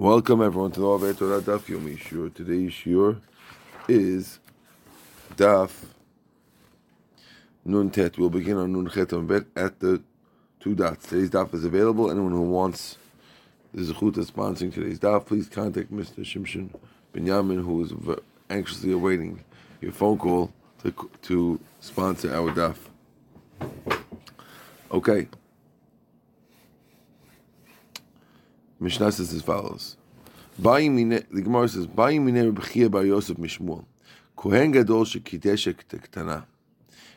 Welcome everyone to the Ove Torah Daf Yomi Shur. Today's Shur is Daf Nun Tet. We'll begin on Nun Chet Bet at the two dots. Today's Daf is available. Anyone who wants the Zechut of sponsoring today's Daf, please contact Mr. Shimshon Binyamin, who is anxiously awaiting your phone call to, to sponsor our Daf. Okay. Mishnah says as follows. The Gemara says, "Bayi mine Rebchia bar Yosef Mishmuel, Kohen Gadol shekidesha ketana."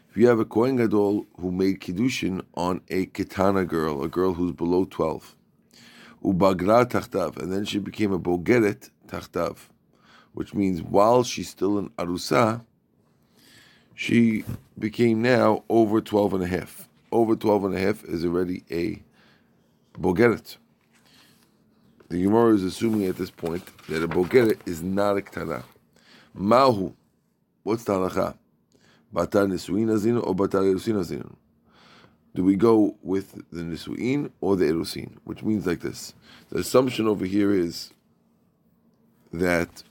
If you have a Kohen Gadol who made kiddushin on a ketana girl, a girl who's below twelve, ubagra tachtav, and then she became a bogeret tachtav, which means while she's still in arusa, she became now over 12 and a half. Over 12 and a half is already a bogeret. The Gemara is assuming at this point that a bogeret is not a ktana. Mahu, what's the halacha? Batar nisuin azin or batar erusin azin? Do we go with the nisuin or the erusin? Which means like this. The assumption over here is that.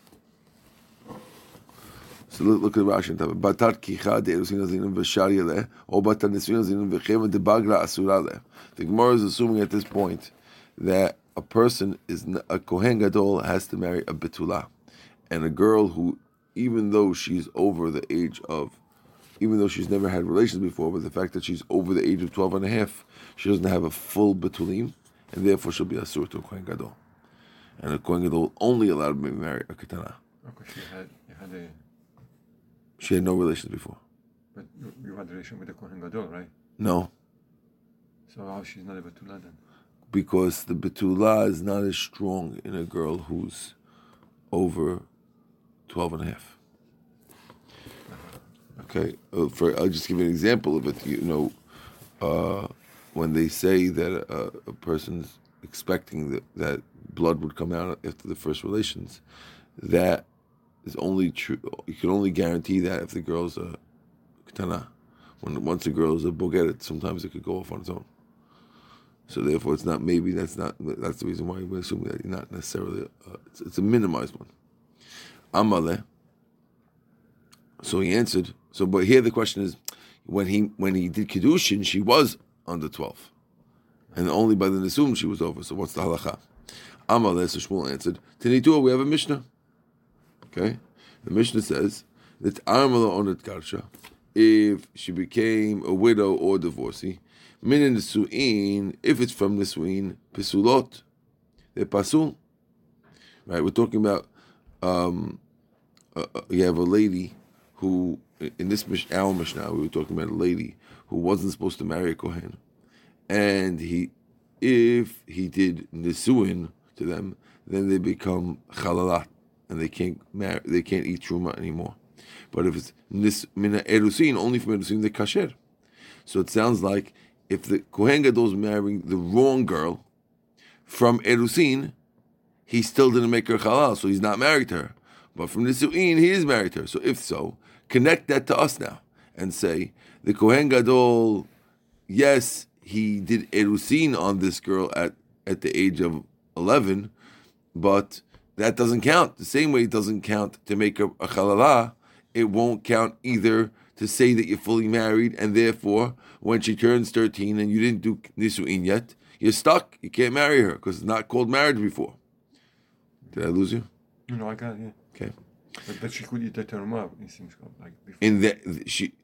So look, look at Rashi and Batar kicha de erusin azin v'shari leh or batar nisuin azin v'cheva de bagra asura. The Gemara is assuming at this point that a person is a kohen gadol has to marry a betula, and a girl who, even though she's over the age of, even though she's never had relations before, but the fact that she's over the age of 12 and a half, she doesn't have a full betulim, and therefore she'll be asur to a kohen gadol, and a kohen gadol only allowed to marry a katana. Okay, she had, had a. She had no relations before. But you, you had a relation with the kohen gadol, right? No. So how she's not a betula then? Because the betula is not as strong in a girl who's over 12 and a half. Okay, uh, for I'll just give you an example of it. You know, uh, when they say that a, a person's expecting that, that blood would come out after the first relations, that is only true. You can only guarantee that if the girl's a katana. When once a girl is a bogeret, sometimes it could go off on its own. So therefore, it's not maybe that's not that's the reason why we're assuming that you're not necessarily uh, it's, it's, a minimized one. Amale. So he answered. So, but here the question is, when he when he did kiddushin, she was under twelve, and only by the nisum she was over. So what's the halacha? Amale. So Shmuel answered. Tinitua, we have a mishnah. Okay, the mishnah says that Amala onat karsha, if she became a widow or divorcee Min Nisuin, if it's from Nisuin, Pesulot, they're Pasul. Right, we're talking about, um, uh, you have a lady who, in this our Mishnah, we were talking about a lady who wasn't supposed to marry a Kohen. And he, if he did Nisuin to them, then they become Chalalat, and they can't marry, they can't eat Truma anymore. But if it's nis, mina erusin, only from erusin, they're kasher. So it sounds like if the Kohen Gadol is marrying the wrong girl from Erusin, he still didn't make her halal, so he's not married to her. But from Nisuin, he is married to her. So if so, connect that to us now and say the Kohen Gadol, yes, he did Erusin on this girl at, at the age of 11, but that doesn't count. The same way it doesn't count to make her a halala, it won't count either to say that you're fully married, and therefore, when she turns 13 and you didn't do nisuin yet, you're stuck. You can't marry her because it's not called marriage before. Did I lose you? No, I got it. Yeah. Okay. But, but she could eat the teruma. Like before. in the she,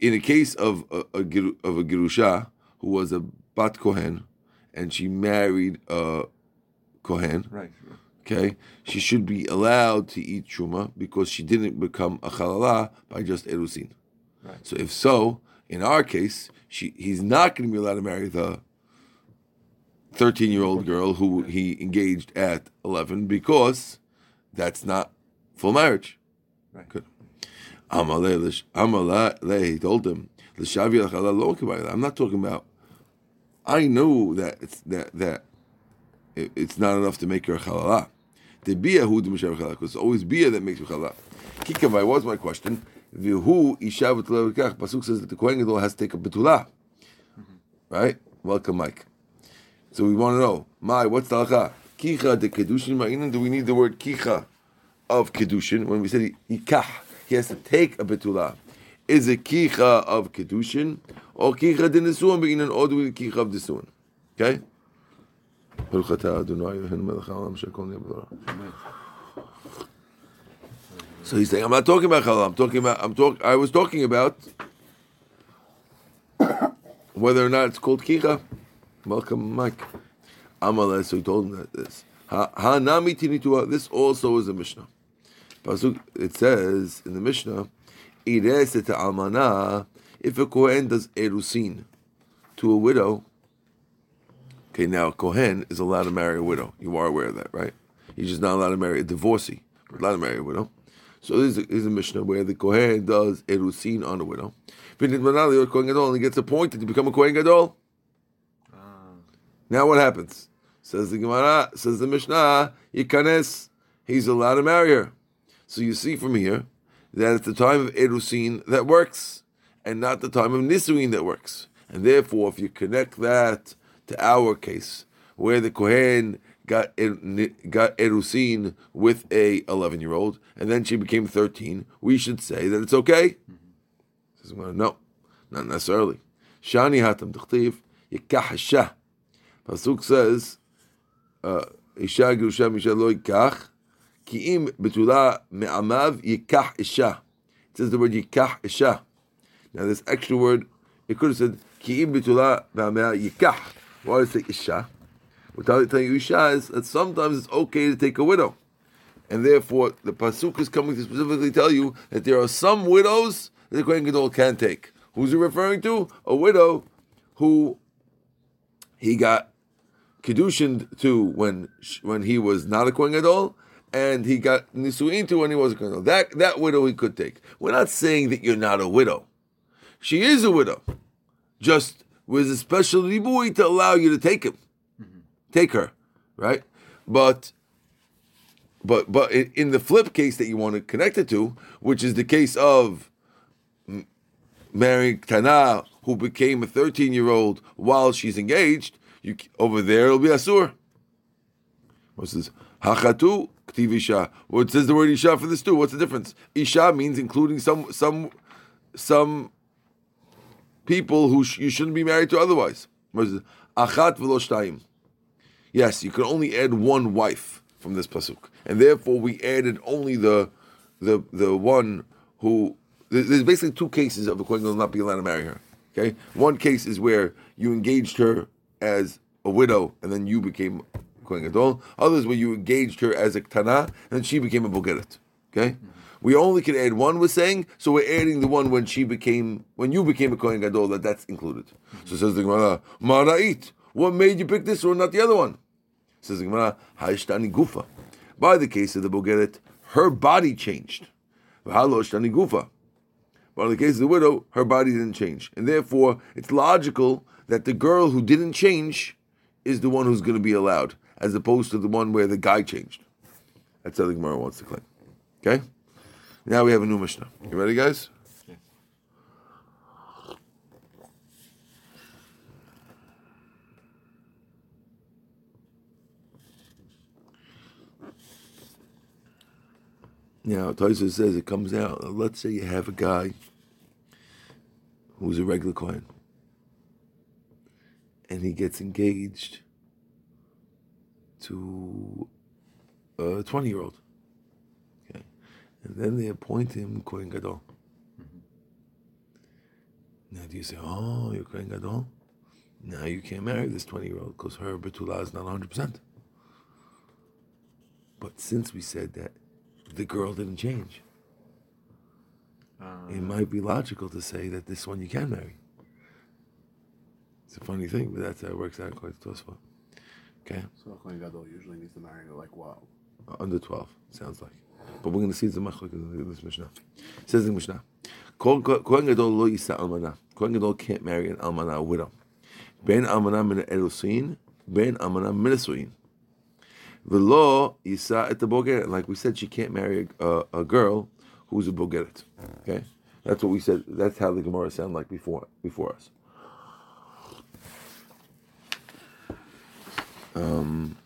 in a case of a, a of a girusha who was a bat kohen, and she married a kohen. Right. Okay, she should be allowed to eat truma because she didn't become a halala by just erusin. Right. So if so, in our case, she he's not going to be allowed to marry the thirteen-year-old girl who he engaged at eleven because that's not full marriage. Right. Good. Amaleh, he told him, I'm not talking about. I know that it's that that it's not enough to make her halala. The bia who the because it's always bia that makes her halala. Kikavai was my question. V'hu isha v'tulevekach. Pasuk says that the Kohen Gadol has to take a betula. Right? Welcome, Mike. So we want to know, my, what's the halacha? Kicha de kedushin ma'inan. Do we need the word kicha of kedushin when we say yikach? He has to take a betula. Is it kicha of kedushin or kicha de nesuan ma'inan or do we kicha of nesuan? Okay. ברוך אתה אדוני אלוהינו מלך העולם שהכל נהיה בדברו. So he's saying, I'm not talking about halal. I'm talking about. I'm talk. I was talking about whether or not it's called kicha. Welcome, Mike. Amaleh. So he told him that this. Ha ha nami tinitua. This also is a mishnah. Pasuk. It says in the mishnah, ireset almana. If a kohen does erusin to a widow. Okay, now kohen is allowed to marry a widow. You are aware of that, right? He's just not allowed to marry a divorcee. Allowed to marry a widow. So this is, a, Mishnah where the Kohen does erusin on a widow. Kohen Gadol, and he gets appointed to become a Kohen Gadol. Ah. Now what happens? Says the Gemara, says the Mishnah, Yikanes, he's allowed to marry her. So you see from here that it's the time of erusin that works, and not the time of nisuin that works. And therefore, if you connect that to our case, where the Kohen got got erusin with a 11 year old, and then she became 13, we should say that it's okay. Says, well, no, not necessarily. Shani hatam d'chtiv yikah. Pasuk says, uh, isha gerusha misha lo yikach, ki im betula me'amav yikah isha. It says the word yikah isha. Now this extra word, it could have said ki im betula me'amav yikah. Why does it isha? Without telling you Isha is that sometimes it's okay to take a widow. And therefore, the Pasuk is coming to specifically tell you that there are some widows that the Kohen Gadol can take. Who's he referring to? A widow who he got Kedushin to when when he was not a Kohen Gadol, and he got Nisuin to when he was a Kohen Gadol. That, that widow he could take. We're not saying that you're not a widow. She is a widow. Just with a special ribui to allow you to take him take her, right? But but but in the flip case that you want to connect it to, which is the case of marrying Tana, who became a 13 year old while she's engaged, you over there it'll be asur. What says hachatu ktiv isha? Says the word isha for this too? What's the difference? Isha means including some some some people who sh- you shouldn't be married to otherwise. Achat v'lo Yes, you can only add one wife from this pasuk, and therefore we added only the the the one who. There's basically two cases of a kohen will not be allowed to marry her. Okay, one case is where you engaged her as a widow, and then you became kohen gadol. Others where you engaged her as a tana, and then she became a bogeret. Okay. Mm-hmm. We only can add one. We're saying so. We're adding the one when she became when you became a kohen gadol that that's included. Mm-hmm. So says the Gemara, Mara'it. What made you pick this one, not the other one? Says Gemara, Gufa. By the case of the Bogeret, her body changed. Haloishtani Gufa. But in the case of the widow, her body didn't change. And therefore, it's logical that the girl who didn't change is the one who's going to be allowed, as opposed to the one where the guy changed. That's how the Gemara wants to claim. Okay? Now we have a new Mishnah. You ready, guys? Now, Tyson says it comes out. Let's say you have a guy who's a regular Kohen, and he gets engaged to a 20 year old. Okay. And then they appoint him Kohen Gadol. Mm-hmm. Now, do you say, oh, you're Kohen Gadol? Now you can't marry this 20 year old because her Betula is not 100%. But since we said that the girl didn't change. Uh, it might be logical to say that this one you can marry. It's a funny thing, but that's how it works out quite to for. Okay. So a Kohen Gadol usually needs to marry like what? Uh, under twelve, sounds like. But we're going to see the machlok in this Mishnah. It says in Mishnah, Kohen Gadol lo yisa almana. Kohen Gadol can't marry an almana, a widow. Ben almana min erusin, ben almana min the law Isa at the. Like we said, she can't marry a, a, girl who's a bogeret. Okay, that's what we said. That's how the Gemara sound like before before us. Um,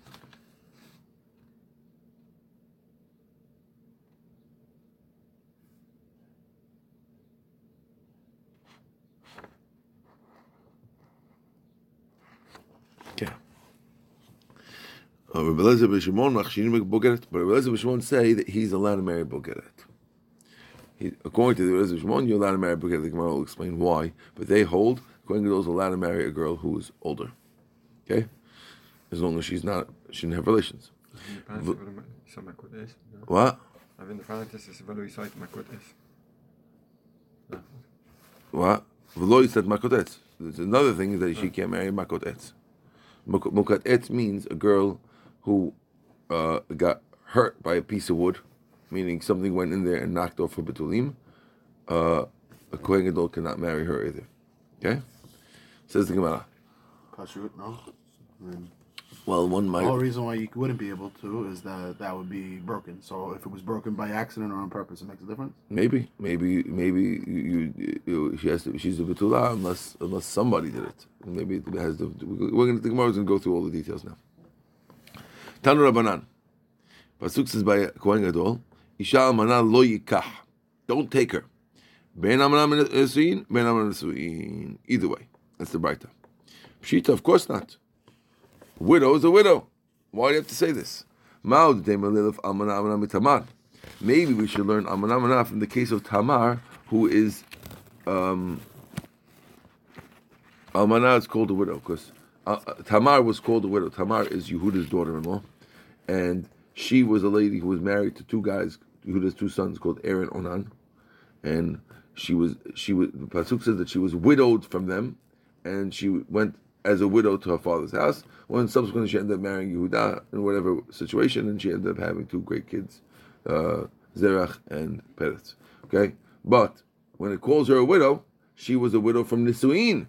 Uh, Rabbi Elazar Shimon bogeret, but Shimon say that he's allowed to marry bogeret. He, according to the Rabbi Elazar Shimon, you're allowed to marry bogeret. The Gemara will explain why, but they hold according to those allowed to marry a girl who is older. Okay, as long as she's not, she didn't have relations. V- what? What? V'lo said makotetz. Another thing is that she can't marry makotetz. Makotetz means a girl who uh, got hurt by a piece of wood, meaning something went in there and knocked off her betulim. Uh, a kohen gadol cannot marry her either. Okay, says the Gemara. Pashut, no. I mean, Well, one might. the whole reason why you wouldn't be able to is that that would be broken. So if it was broken by accident or on purpose, it makes a difference. Maybe, maybe, maybe you, you, you she has to. She's a betula unless unless somebody did it. Maybe it has to. We're going to the Gemara going to go through all the details now. Tanu Rabbanan. Pasuk says by Kohen Gadol, Isha almana lo yikach. Don't take her. Ben amana nesuin, ben amana nesuin. Either way, that's the Braita. Pshita, of course not. Widow is a widow. Why do you have to say this? Maybe we should learn amana amana from the case of Tamar, who is um, is called a widow because uh, Tamar was called a widow. Tamar is Yehuda's daughter-in-law, and she was a lady who was married to two guys. Yehuda's two sons called Aaron Onan, and she was she was the pasuk says that she was widowed from them, and she went as a widow to her father's house. When subsequently she ended up marrying Yehuda in whatever situation, and she ended up having two great kids, uh, Zerach and Peretz. Okay, but when it calls her a widow, she was a widow from Nisuin,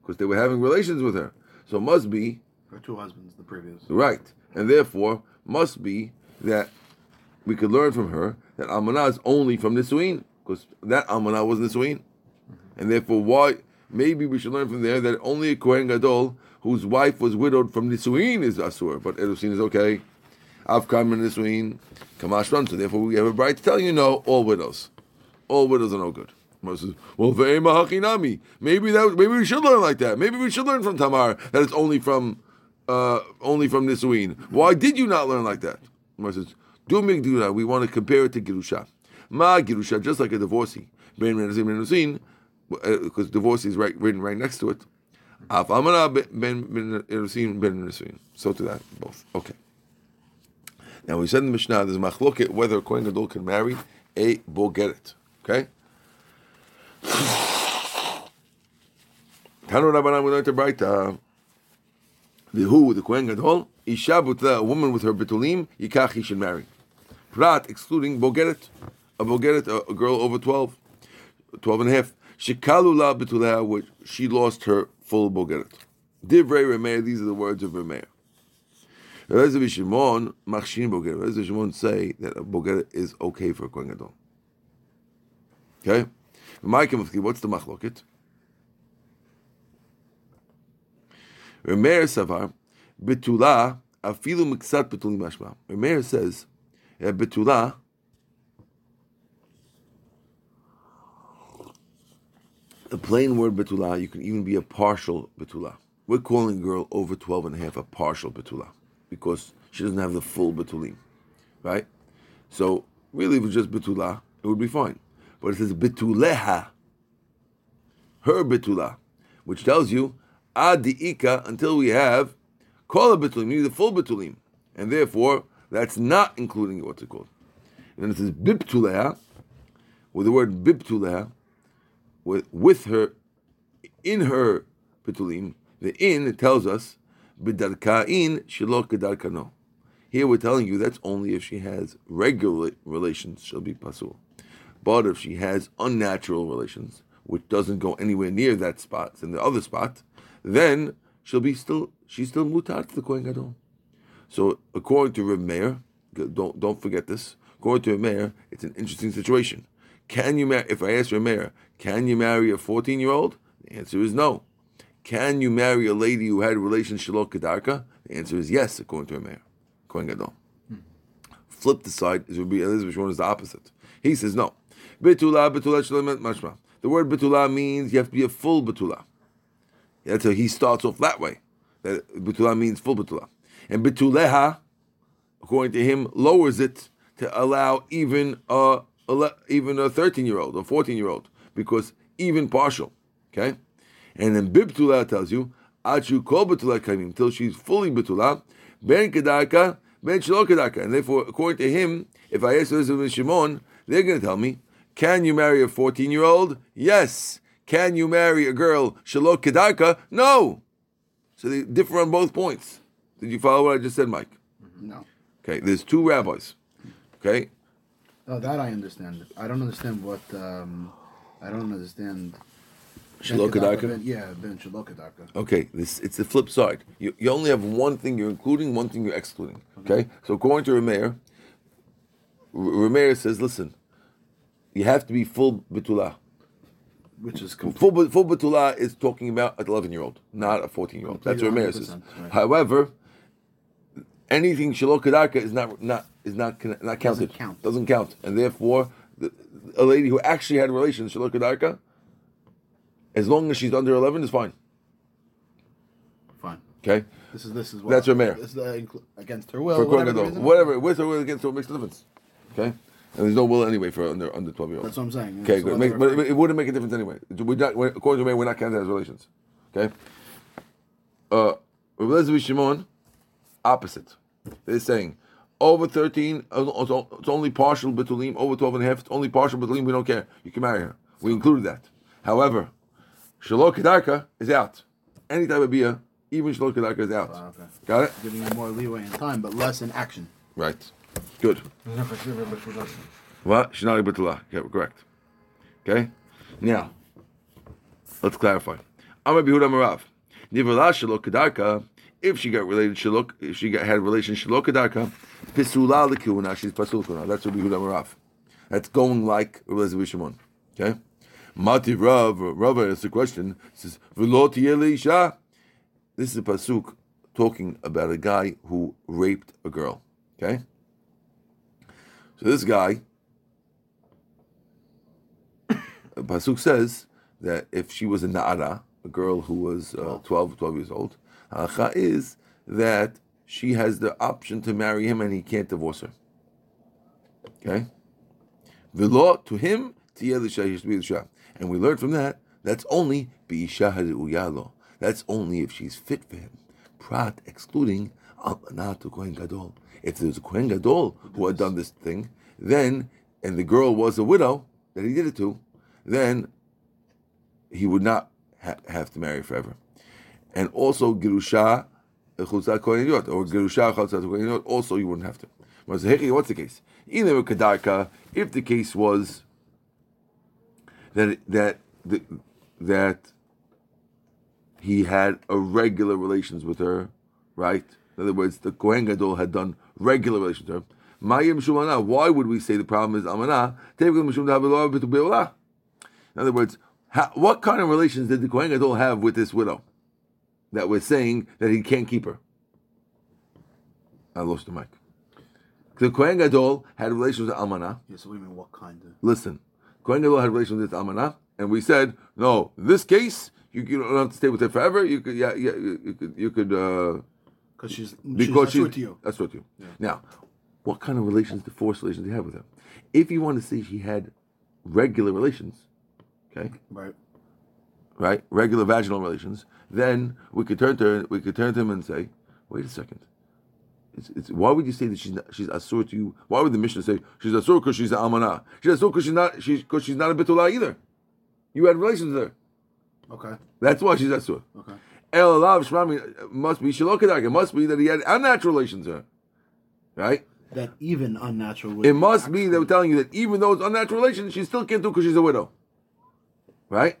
because they were having relations with her. So it must be her two husbands, the previous. right, and therefore must be that we could learn from her that Almanah is only from Nisuin, because that Almanah was Nisuin, and therefore why? Maybe we should learn from there that only a Kohen Gadol whose wife was widowed from Nisuin is Asur, but Erusin is okay. Avkam and Nisuin, Kamash. So therefore we have a right to tell you no, all widows. All widows are no good. Moses well. Maybe that maybe we should learn like that. Maybe we should learn from Tamar that it's only from uh, only from Nisuin. Why did you not learn like that? Moses says, do migdura. We want to compare it to Girusha. Ma Girusha, just like a divorcee. Ben Renazim because divorce is right written right next to it. Af Amana ben ben. So to that both. Okay. Now we said in the Mishnah there's machloket whether a Kohen Gadol can marry a bogeret. Okay. Tanu Rabbanan we learned to. The who the Kohen Gadol Isha butla a woman with her betulim yikach he should marry. Prat excluding bogeret, a bogeret a, a girl over 12, 12 and a half. Shikalu la betulah which she lost her full bogeret. Divrei Remeir these are the words of Remeir. Reza Shimon machshin bogeret. Reza Shimon say that a bogeret is okay for a Kohen Gadol. Okay. What's the machloket? Remeir Savar, Betula, Afilu Miksat Betulim Mashma. Remeir says that Betula, the plain word Betula, you can even be a partial Betula. We're calling a girl over 12 and a half a partial Betula because she doesn't have the full Betulim, right? So, really, if it's just Betula, it would be fine. But it says Betuleha, her Betula, which tells you ad ika until we have kol betulim, meaning the full betulim, and therefore that's not including what's it called. And then it says bibtuleha, with the word bibtuleha, with with her, in her betulim. The in it tells us bidarkain shelo kedarkano. Here we're telling you that's only if she has regular relations, she'll be pasul. But if she has unnatural relations, which doesn't go anywhere near that spot, it's in the other spot, then she'll be still she's still mutar to the Kohen Gadol. So according to Rav Meir, don't don't forget this. According to Rav Meir, it's an interesting situation. Can you marry? If I ask Rav Meir, can you marry a fourteen year old? The answer is no. Can you marry a lady who had relations shalok kedarka? The answer is yes, according to Rav Meir, Kohen Gadol. Hmm. Flip the side it is Rabbi Elazar Shimon is the opposite. He says no. Betula betula mashma. The word betula means you have to be a full betula. That's how he starts off that way. That betula means full betula. And Bituleha, according to him, lowers it to allow even a even a 13 year old or 14 year old because even partial. Okay? And then Bibtula tells you, Achu kol Bitulah kaimim, until she's fully Bitulah, Ben Kedaka, Ben Shelo Kedarka. And therefore, according to him, if I ask Elazar and Shimon, they're going to tell me, can you marry a 14 year old? Yes. Can you marry a girl Shelo Kedarka? No. So they differ on both points. Did you follow what I just said, Mike? No. Okay, there's two rabbis. Okay, Oh, that I understand. I don't understand what. Um, I don't understand. Kedarka? Yeah, Ben Shelo Kedarka. Okay, this it's the flip side. You, you only have one thing you're including, one thing you're excluding. Okay, so according to Rameir, Rameir says, listen, you have to be full betula. Which is complete. Full, full betula is talking about an 11 year old, not a 14 year old. That's what Rameir says. right. However, anything shelo kedarka is not not is not not counted. Doesn't count. Doesn't count, and therefore, the, a lady who actually had relations shelo kedarka, as long as she's under 11, is fine. Fine. Okay. This is this is what That's your mayor. This is uh, against her will. for whatever Kohen the Gadol. reason. Whatever, with or against, it makes no difference. Okay, and there's no will anyway for under under twelve year olds. That's what I'm saying. Okay, good. Make, but it, wouldn't make a difference anyway. We're not, we're, according to me, we're not counting as relations. Okay. Uh, Rabbi Shimon, opposite. They're saying over thirteen, uh, it's only partial betulim. Over 12 and a half, it's only partial betulim. We don't care. You can marry her. We included that. However, shalok kedarka is out. Any type of beer, even shalok kedarka is out. Okay. Got it? giving you more leeway in time, but less in action. Right. Good. What? She's not a betula. Yeah, correct. Okay? Now, let's clarify. I'm a Behuda Marav. Nivela Shalok If she got related Shalok, if she got, had relations Shalok Kadarka, Pisula Likuna, she's Pasul Kuna. That's what Behuda Marav. That's going like Elazar Shimon. Okay? Mati Rav, Rav asks the question, says, Veloti Elisha. This is a Pasuk talking about a guy who raped a girl. Okay? So this guy, the Pasuk says that if she was a Na'ara, a girl who was uh, 12, 12 years old, halacha is that she has the option to marry him and he can't divorce her. Okay? The law to him, tiyeh l'isha, he should be l'isha. And we learn from that, that's only bi'isha ha're'uya That's only if she's fit for him. Prat, excluding Ah, almanat to Kohen Gadol. If there's a Kohen Gadol who had done this thing, then, and the girl was a widow that he did it to, then he would not ha- have to marry forever. And also, Girusha, eh, Yot, or Girusha, also you wouldn't have to. What's the case? Either with Kedarka, if the case was that that that, that he had a regular relations with her, right? In other words, the Kohen Gadol had done regular relations with her. Mayim Shumana. Why would we say the problem is Amana? In other words, how, what kind of relations did the Kohen Gadol have with this widow that we're saying that he can't keep her? I lost the mic. The Kohen Gadol had relations with Amana. Yeah, so we mean what kind of? Listen, Kohen Gadol had relations with Amana, and we said, no, this case, you, you don't have to stay with her forever. You could, yeah, yeah, you, you could, you could, uh, Because she's because she's she's, you. that's what you. Now, what kind of relations, the forced relations, do you have with her? If you want to say she had regular relations, okay, Right. right, regular vaginal relations, then we could turn to her, we could turn to him and say, wait a second. It's, it's, why would you say that she's not, she's asur to you? Why would the Mishnah say she's asur because she's an almanah? She's asur because she's not she's because she's not a bitullah either. You had relations with her. Okay. That's why she's asur. Okay. El alav shmami must be shalokadak. It must be that he had unnatural relations with her, right? That even unnatural. Would It must be they were telling you that even though it's unnatural relations, she still can't do because she's a widow, right?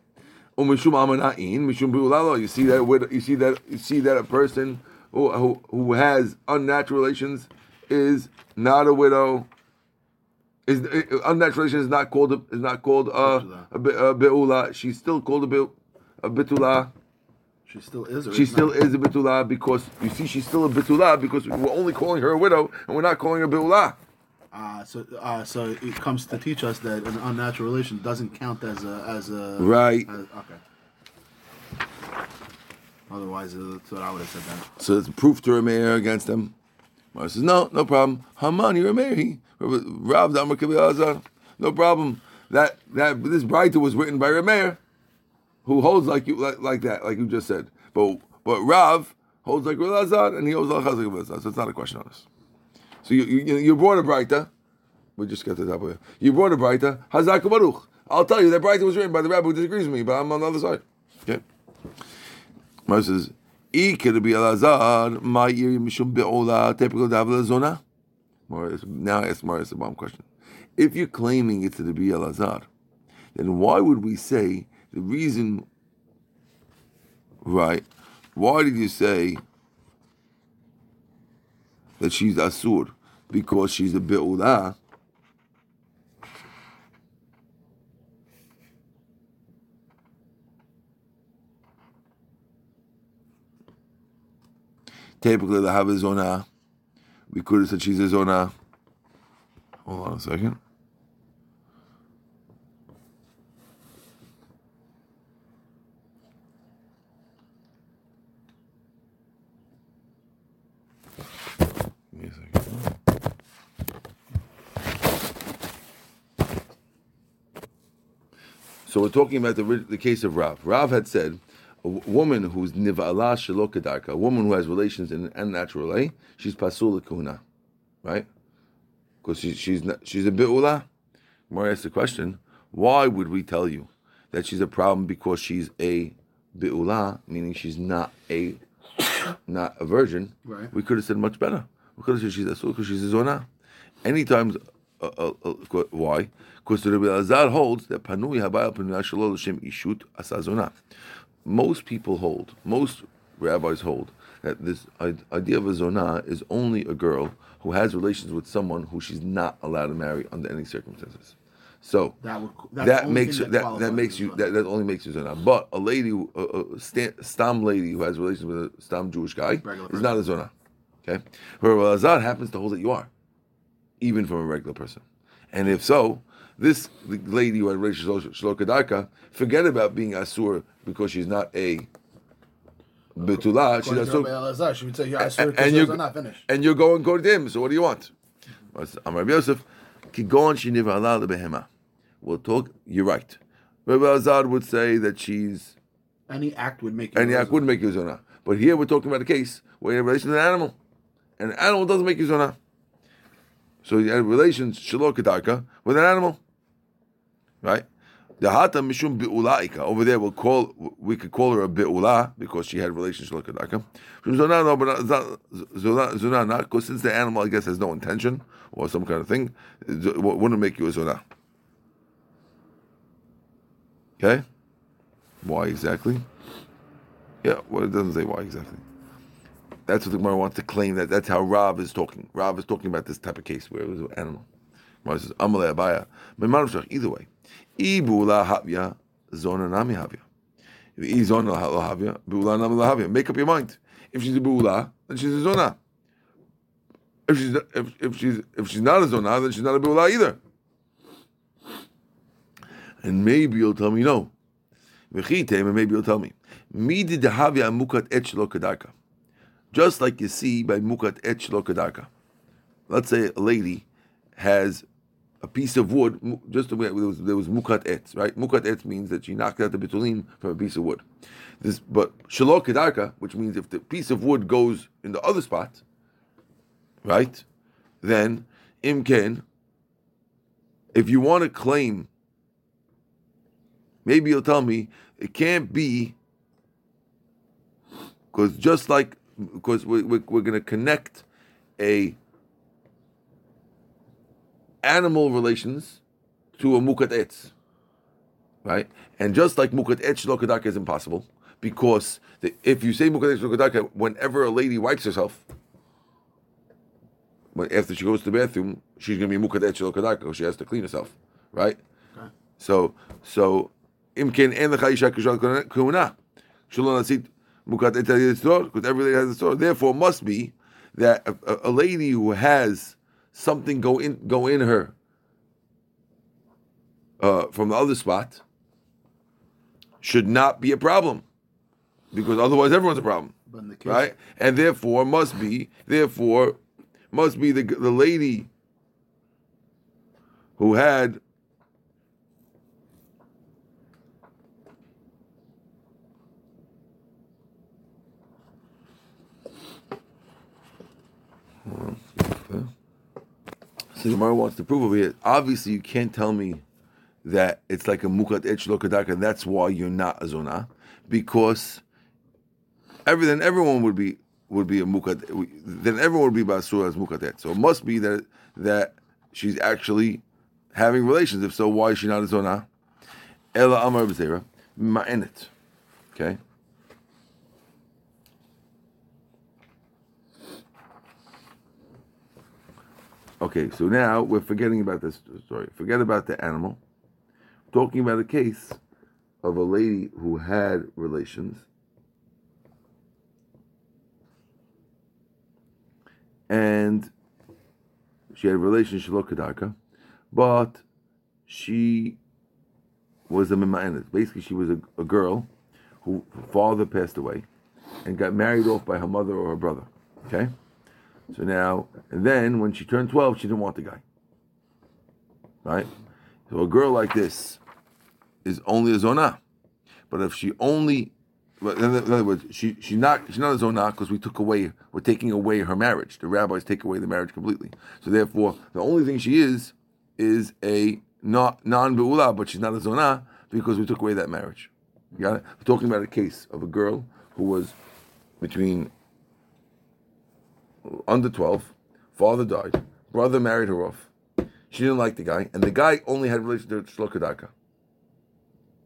Or mishum amana'in, mishum bi'ulalo. You see that widow, you see that you see that a person who, who who has unnatural relations is not a widow. Is uh, unnatural relations is not called a, is not called a, a, bi- a bi'ula. She's still called a, bi, a bitula. She still is. She is still not? is a bitula because you see she's still a bitula because we're only calling her a widow and we're not calling her bi'ula. Uh, so, uh, so it comes to teach us that an unnatural relation doesn't count as a as a Right. as- okay. Otherwise, uh, that's what I would have said then. So it's proof to Rameir against them. Mar says, no, no problem. Haman, you're Rameir. Rav Damar. No problem. That that this Braita was written by Rameir, who holds like you like, like that, like you just said. But but Rav holds like Azar, and he holds like Chazak So it's not a question on us. So you you, you brought a Braita. We just got to the top of it. You brought a Braita. Hazak Baruch. I'll tell you that Braita was written by the rabbi who disagrees with me, but I'm on the other side. Okay. Mar says, "I could be Elazar, my ear mishum be'ola typical davla zona." Now ask Marius a bomb question. If you're claiming it's to be Elazar, then why would we say the reason? Right? Why did you say that she's asur? Because she's a be'ola. Typically, the have a zona. We could have said she's a zona. Hold on a second. Give me a second. So we're talking about the, the case of Rav. Rav had said a woman who's nivala shelo a woman who has relations in an unnatural way, she's pasul kuna, right? Because she, she's not, she's a bi'ula. More asked the question, why would we tell you that she's a problem because she's a bi'ula, meaning she's not a not a virgin? Right. We could have said much better. We could have said she's a because she's a zona. Anytime, uh, uh, uh, why? Because the Rebbe Azar holds that panui habayal panui shalol l'shem ishut asazona most people hold, most rabbis hold, that this idea of a zonah is only a girl who has relations with someone who she's not allowed to marry under any circumstances. So that, would, that makes that, that, that makes you that, that only makes you zonah. But a lady, a, a stam lady who has relations with a stam Jewish guy is not a zonah. Okay, where Azad happens to hold that you are, even from a regular person, and if so, this lady who had relations shlokadarka, forget about being asur because she's not a betula. She's asur. She would say you're asur and you're not finished. And you're going go to him. So what do you want? Amar Yosef, kigon shinivala lebehema. We'll talk. You're right. Rabbi Azad would say that she's any act would make you any act would make you zona. But here we're talking about a case where you have relation to an animal, and an animal doesn't make you zona. So you have relations shalok with an animal right? The hata mishum bi'ulaika. Over there, we'll call we could call her a bi'ula because she had relations with kadaka. Zuna no, but zuna not because since the animal I guess has no intention or some kind of thing, wouldn't make you a zuna. Okay, why exactly? Yeah, well, it doesn't say why exactly. That's what the Gemara wants to claim that that's how Rav is talking. Rav is talking about this type of case where it was an animal. Gemara says, Amalei Abaye. Either way. Ibula havya, zona nami havya. Zona havya, bula nami havya. Make up your mind. If she's a bula, then she's a zona. If she's if, if she's if she's not a zona, then she's not a bula either. And maybe you'll tell me no. Maybe you'll tell me. Midi dehavya mukat et kadarka. Just like you see by mukat et kadarka. Let's say a lady has a piece of wood, just the way there was, there was mukat etz, right? Mukat etz means that she knocked out the betulim from a piece of wood. This, but shalok kedarka, which means if the piece of wood goes in the other spot, right? Then imken, if you want to claim, maybe you'll tell me it can't be because just like because we, we, we're going to connect a animal relations to a mukat etz, right? And just like mukat etz shlo is impossible, because the, if you say mukat etz shlo whenever a lady wipes herself, when, after she goes to the bathroom, she's going to be mukat etz because she has to clean herself, right? Okay. So, so imkin and the chayisha kishal kuna mukat because every lady has a store. Therefore, must be that a, a lady who has something go in go in her uh, from the other spot should not be a problem. because otherwise everyone's a problem, But in the case, right? And therefore must be, therefore must be the the lady who had So the Gemara wants to prove over here. Obviously, you can't tell me that it's like a mukat etch lokadaka, and that's why you're not a zona, because everything everyone would be would be a mukat. Then everyone would be basura as mukat So it must be that that she's actually having relations. If so, why is she not a zona? Ella amar b'zera ma'enet. Okay. Okay, so now we're forgetting about this story. Forget about the animal. Talking about a case of a lady who had relations. And she had a relations shalokadaka, but she was a mimanet. Basically, she was a, a girl who her father passed away and got married off by her mother or her brother. Okay? So now, and then when she turned 12, she didn't want the guy. Right? So a girl like this is only a zona. But if she only, in other words, she she's not she's not a zona because we took away we're taking away her marriage. The rabbis take away the marriage completely. So therefore, the only thing she is is a not non beula, but she's not a zona because we took away that marriage. You got it? We're talking about a case of a girl who was between under 12, father died, brother married her off. She didn't like the guy, and the guy only had relations to Shlokadaka.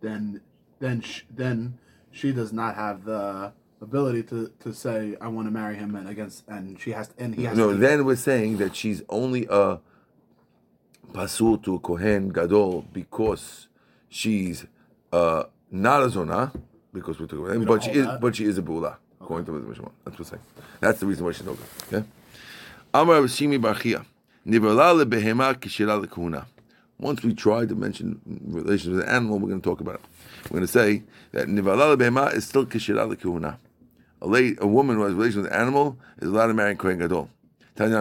then then sh- then she does not have the ability to, to say I want to marry him and against and she has to, and he has No, to then we're saying that she's only a pasul to a kohen gadol because she's uh, not a zona because we took away, don't but she is, that? but she is a bula according to the Mishnah. That's what saying. That's the reason why she's no good. Okay. Amar Shimi bar Chiya, Nivala lebehema kishira lekuna. Once we try to mention relations with an animal, we're going to talk about it. We're going to say that nivala lebehema is still kishira lekuna. A lady, a woman who has relations with an animal is allowed to marry a kohen gadol. Tanya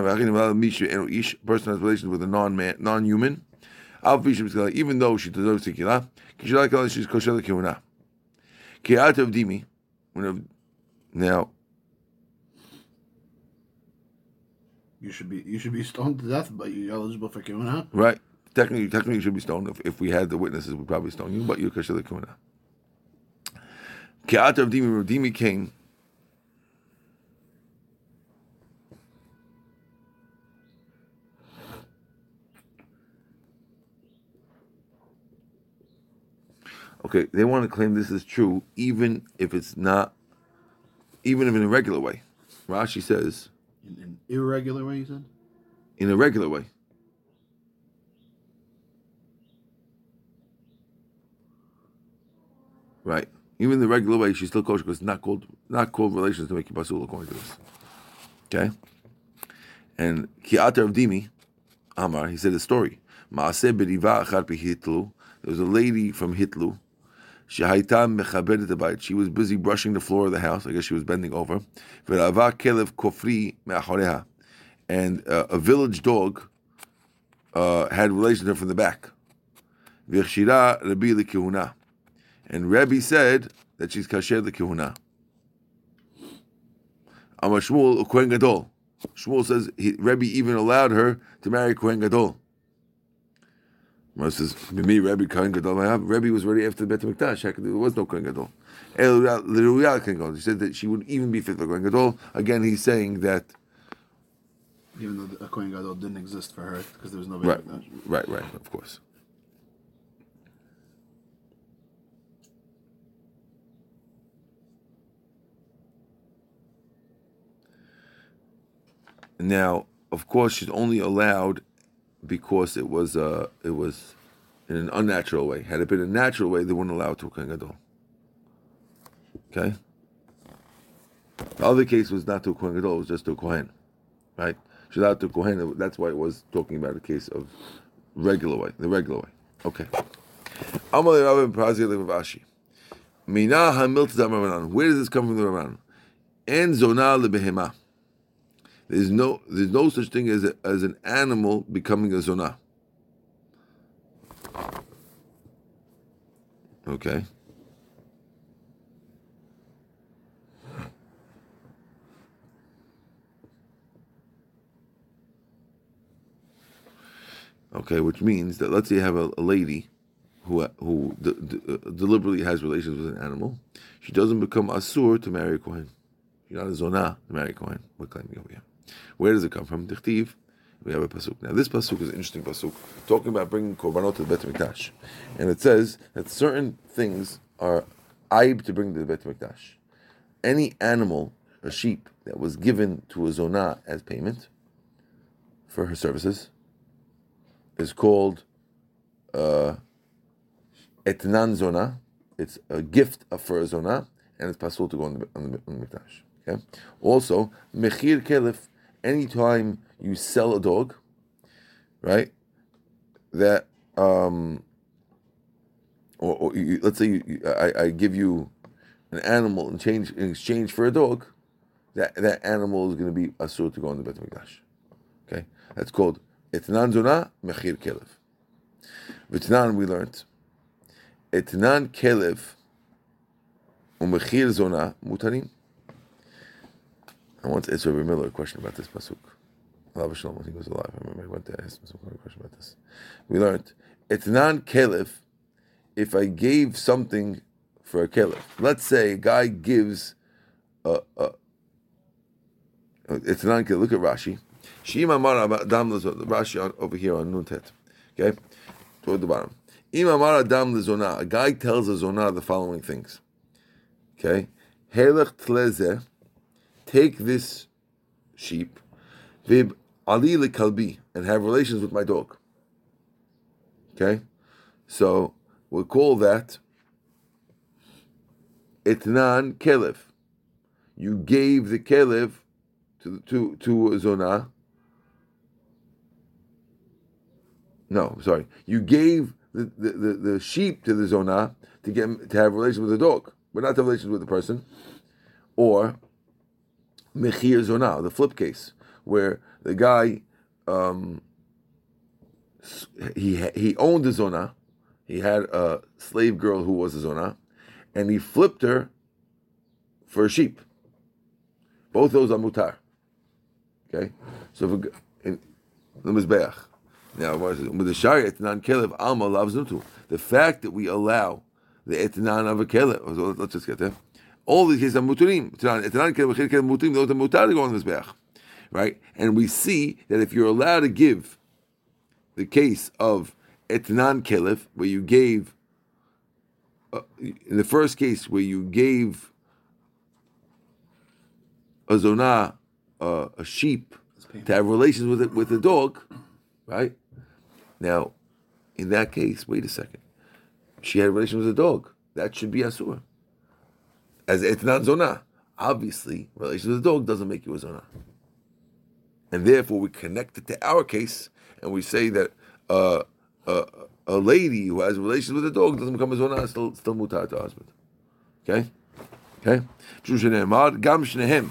ish. Person has relations with a non-human. Al fishim tzikala, even though she deserves lekuna she's kosher lekuna. Ki'at of dimi. When Now, you should be you should be stoned to death, but you're eligible for kibbutz. Right. Technically, technically, you should be stoned. If, if we had the witnesses, we'd probably stone you, but you're kasher l'kumina. Ke'at of Dimi, Dimi came. Okay, they want to claim this is true, even if it's not, even if in a regular way. Rashi says, In an irregular way, you said. in a regular way. Right. Even the regular way, she's still kosher because it's not called not called relations to make you basul according to this. Okay. And Kiata of Dimi, Amar, he said a story. Maaseh beriva achar Hitlu. There was a lady from Hitlu. She was busy brushing the floor of the house. I guess she was bending over. And uh, a village dog uh, had relations with her from the back. And Rabbi said that she's kasher lekihuna. Amar Shmuel, Kohen Gadol. Shmuel says he, Rebbe even allowed her to marry Kohen Gadol. Mar says, me, Rebbe Kohen Gadol. I have Rebbe was already after the Bet Mikdash. Heck, There was no Kohen Gadol. El Kohen Gadol. He said that she would even be fit for Kohen Gadol. Again, he's saying that Even though the Kohen Gadol didn't exist for her because there was no right, right, right, of course. Now, of course, she's only allowed because it was uh, it was in an unnatural way. Had it been a natural way, they wouldn't allow it to Kohen Gadol. Okay. The other case was not to Kohen Gadol; it was just to Kohen, right? Allowed to Kohen. That's why it was talking about a case of regular way, the regular way. Okay. Amalei Rabbi Pazi Levashi. Mina Rabbanan. Where does this come from the Rabbanan? En zona lebehema. There's no there's no such thing as a, as an animal becoming a zona. Okay. Okay, which means that let's say you have a, a lady who who de- de- uh, deliberately has relations with an animal, she doesn't become asur to marry a kohen. She's not a zona to marry a kohen. We're claiming over here. Where does it come from? Dichtiv. We have a pasuk. Now this pasuk is an interesting pasuk, talking about bringing korbanot to the Bet Mikdash, and it says that certain things are aib to bring to the Bet Mikdash. Any animal, a sheep that was given to a zonah as payment for her services, is called uh, etnan zona. It's a gift for a zonah, and it's pasul to go on the, on the, on the mikdash. Okay. Also, mechir kelev. Anytime you sell a dog, right? That um, or, or you, let's say you, I, I give you an animal in change in exchange for a dog, that that animal is going to be asur to go on the bet mikdash. Okay, that's called etnan zona mechir kelev. V'tnan we learned etnan kelev umechir zona mutarim. I want to ask Rabbi Miller a question about this pasuk. Allah Shalom, when he was alive. I remember I went to ask him some question about this. We learned etnan kelev. If I gave something for a kelev, let's say a guy gives a, a it's not Look at Rashi. Shima Mara Dam Rashi over here on Nuntet. Okay, toward the bottom. Ima Mara Dam Zona. A guy tells a Zona the following things. Okay, Helech Tleze. Take this sheep, Vib Ali Kalbi, and have relations with my dog. Okay, so we'll call that Itnan Kelev. You gave the Kelev to to to zona. No, sorry. You gave the, the, the, the, sheep to the zona to get to have relations with the dog, but not to have relations with the person. Or mechir zona, the flip case, where the guy um, he he owned the zona, he had a slave girl who was a zona, and he flipped her for a sheep. Both those are mutar. Okay, so in the mizbeach. Now, with the shari etnan kelev alma loves nutu. The fact that we allow the etnan of a kelev. Let's just get there. All these cases are muturim. Right? And we see that if you're allowed to give the case of etnan kelev, where you gave uh, in the first case where you gave a zonah uh, a sheep to have relations with it with a dog, right? Now, in that case, wait a second. She had relations with a dog. That should be asur. As it's not zonah. Obviously, relations with a dog doesn't make you a zonah. And therefore, we connect it to our case, and we say that uh, uh, a lady who has relations with a dog doesn't become a zonah, still still mutar to husband. Okay, okay. Gam shnehem.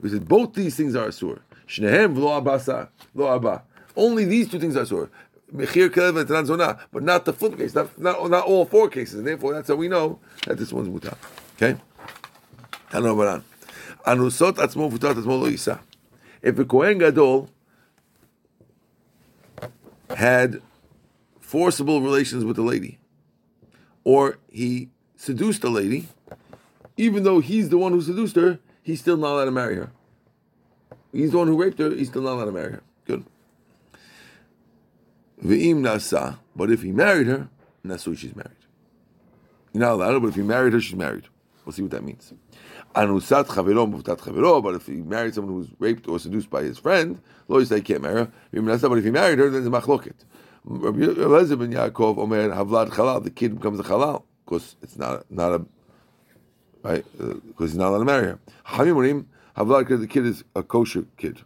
We said both these things are asur. Shnehem v'lo abasa lo abba. Only these two things are asur. Mechir kelev and tranzona, but not the flip case, not, not, not all four cases. And therefore, that's how we know that this one's mutar. Okay? Tanobaran. Anusot atzmo futat atzmo lo yisa. If a Kohen Gadol had forcible relations with a lady, or he seduced a lady, even though he's the one who seduced her, he's still not allowed to marry her. He's the one who raped her, he's still not allowed to marry her. Good. V'im nasa, but if he married her, nasu, she's married. You're not allowed, but if he married her, she's married. We'll see what that means. Anusat chavero mufutat chavero, but if he married someone who was raped or seduced by his friend, lawyers say he can't marry her. But if he married her, then it's machloket. Eliezer ben Yaakov Omer Havlad Halal, the kid becomes a halal because it's not not a right because uh, he's not allowed to marry her. Hamimurim Havlad the kid is a kosher kid.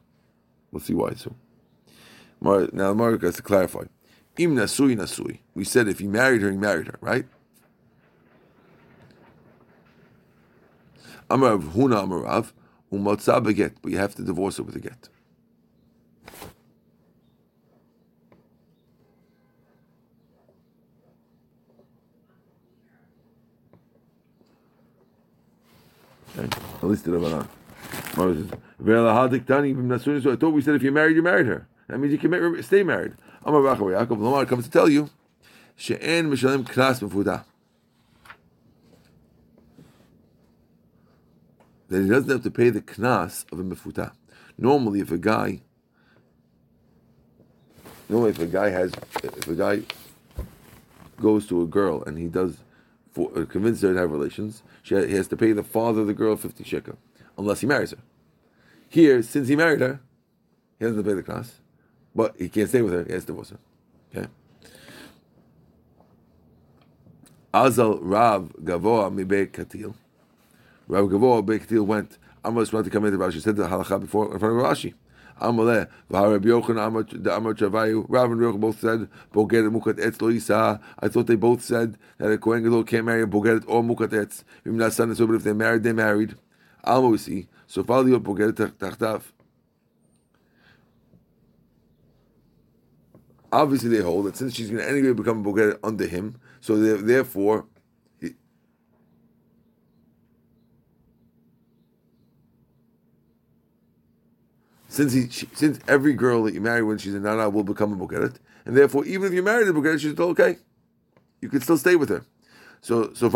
We'll see why soon. Now, Mark has to clarify. Im nasui nasui. We said if he married her, he married her, right? Amar Huna Amarav, Umotza beget, but you have to divorce her with a get. At least the Rabbanan. I thought we said if you're married, you married her. That means you can stay married. Amar Yaakov Lamar comes to tell you, she'en mishalem knas mefuda. That he doesn't have to pay the knas of a mefuta. Normally, if a guy, normally if a guy has, if a guy goes to a girl and he does for, uh, convince her to have relations, she has, he has to pay the father of the girl 50 shekel, unless he marries her. Here, since he married her, he doesn't pay the knas, but he can't stay with her, he has to divorce her. Okay? Azal Rav Gavoa Mibe Katil. Rav Gavoa Mibe Katil went, Amos wanted to come into Rashi, said the halacha before in front of Rashi. Amaleh, V'harab Yochanan, the Amar Chavayu, Rav and Yochanan both said, Bogeret Mukat Etz Lo Yisa. I thought they both said that a Kohen Gadol can't marry a Bogeret or Mukat Etz. So, but if they married, they married. Alma we see. So Faliot Bogeret Tachtav. Obviously, they hold that since she's going to anyway become a under him, so therefore, since he, she, since every girl that you marry when she's a nana will become a bogeret, and therefore even if you marry the bogeret, she's still okay. You can still stay with her. So so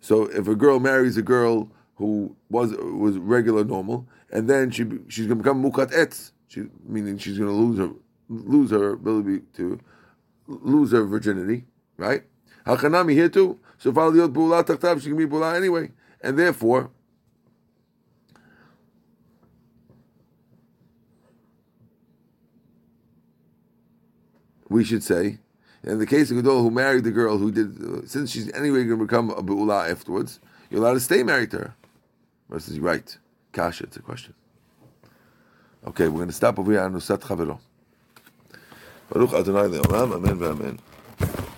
So if a girl marries a girl who was was regular normal, and then she she's going to become mukat etz, she, meaning she's going to lose her lose her ability to lose her virginity, right? Hakanami here too. So she can be bula anyway, and therefore we should say, in the case of Gadol who married the girl who did, uh, since she's anyway going to become a Be'ula afterwards, you're allowed to stay married to her. Versus right. Kasha, it's a question. Okay, we're going to stop over here on. Baruch Adonai Le'olam, Amen ve'amen.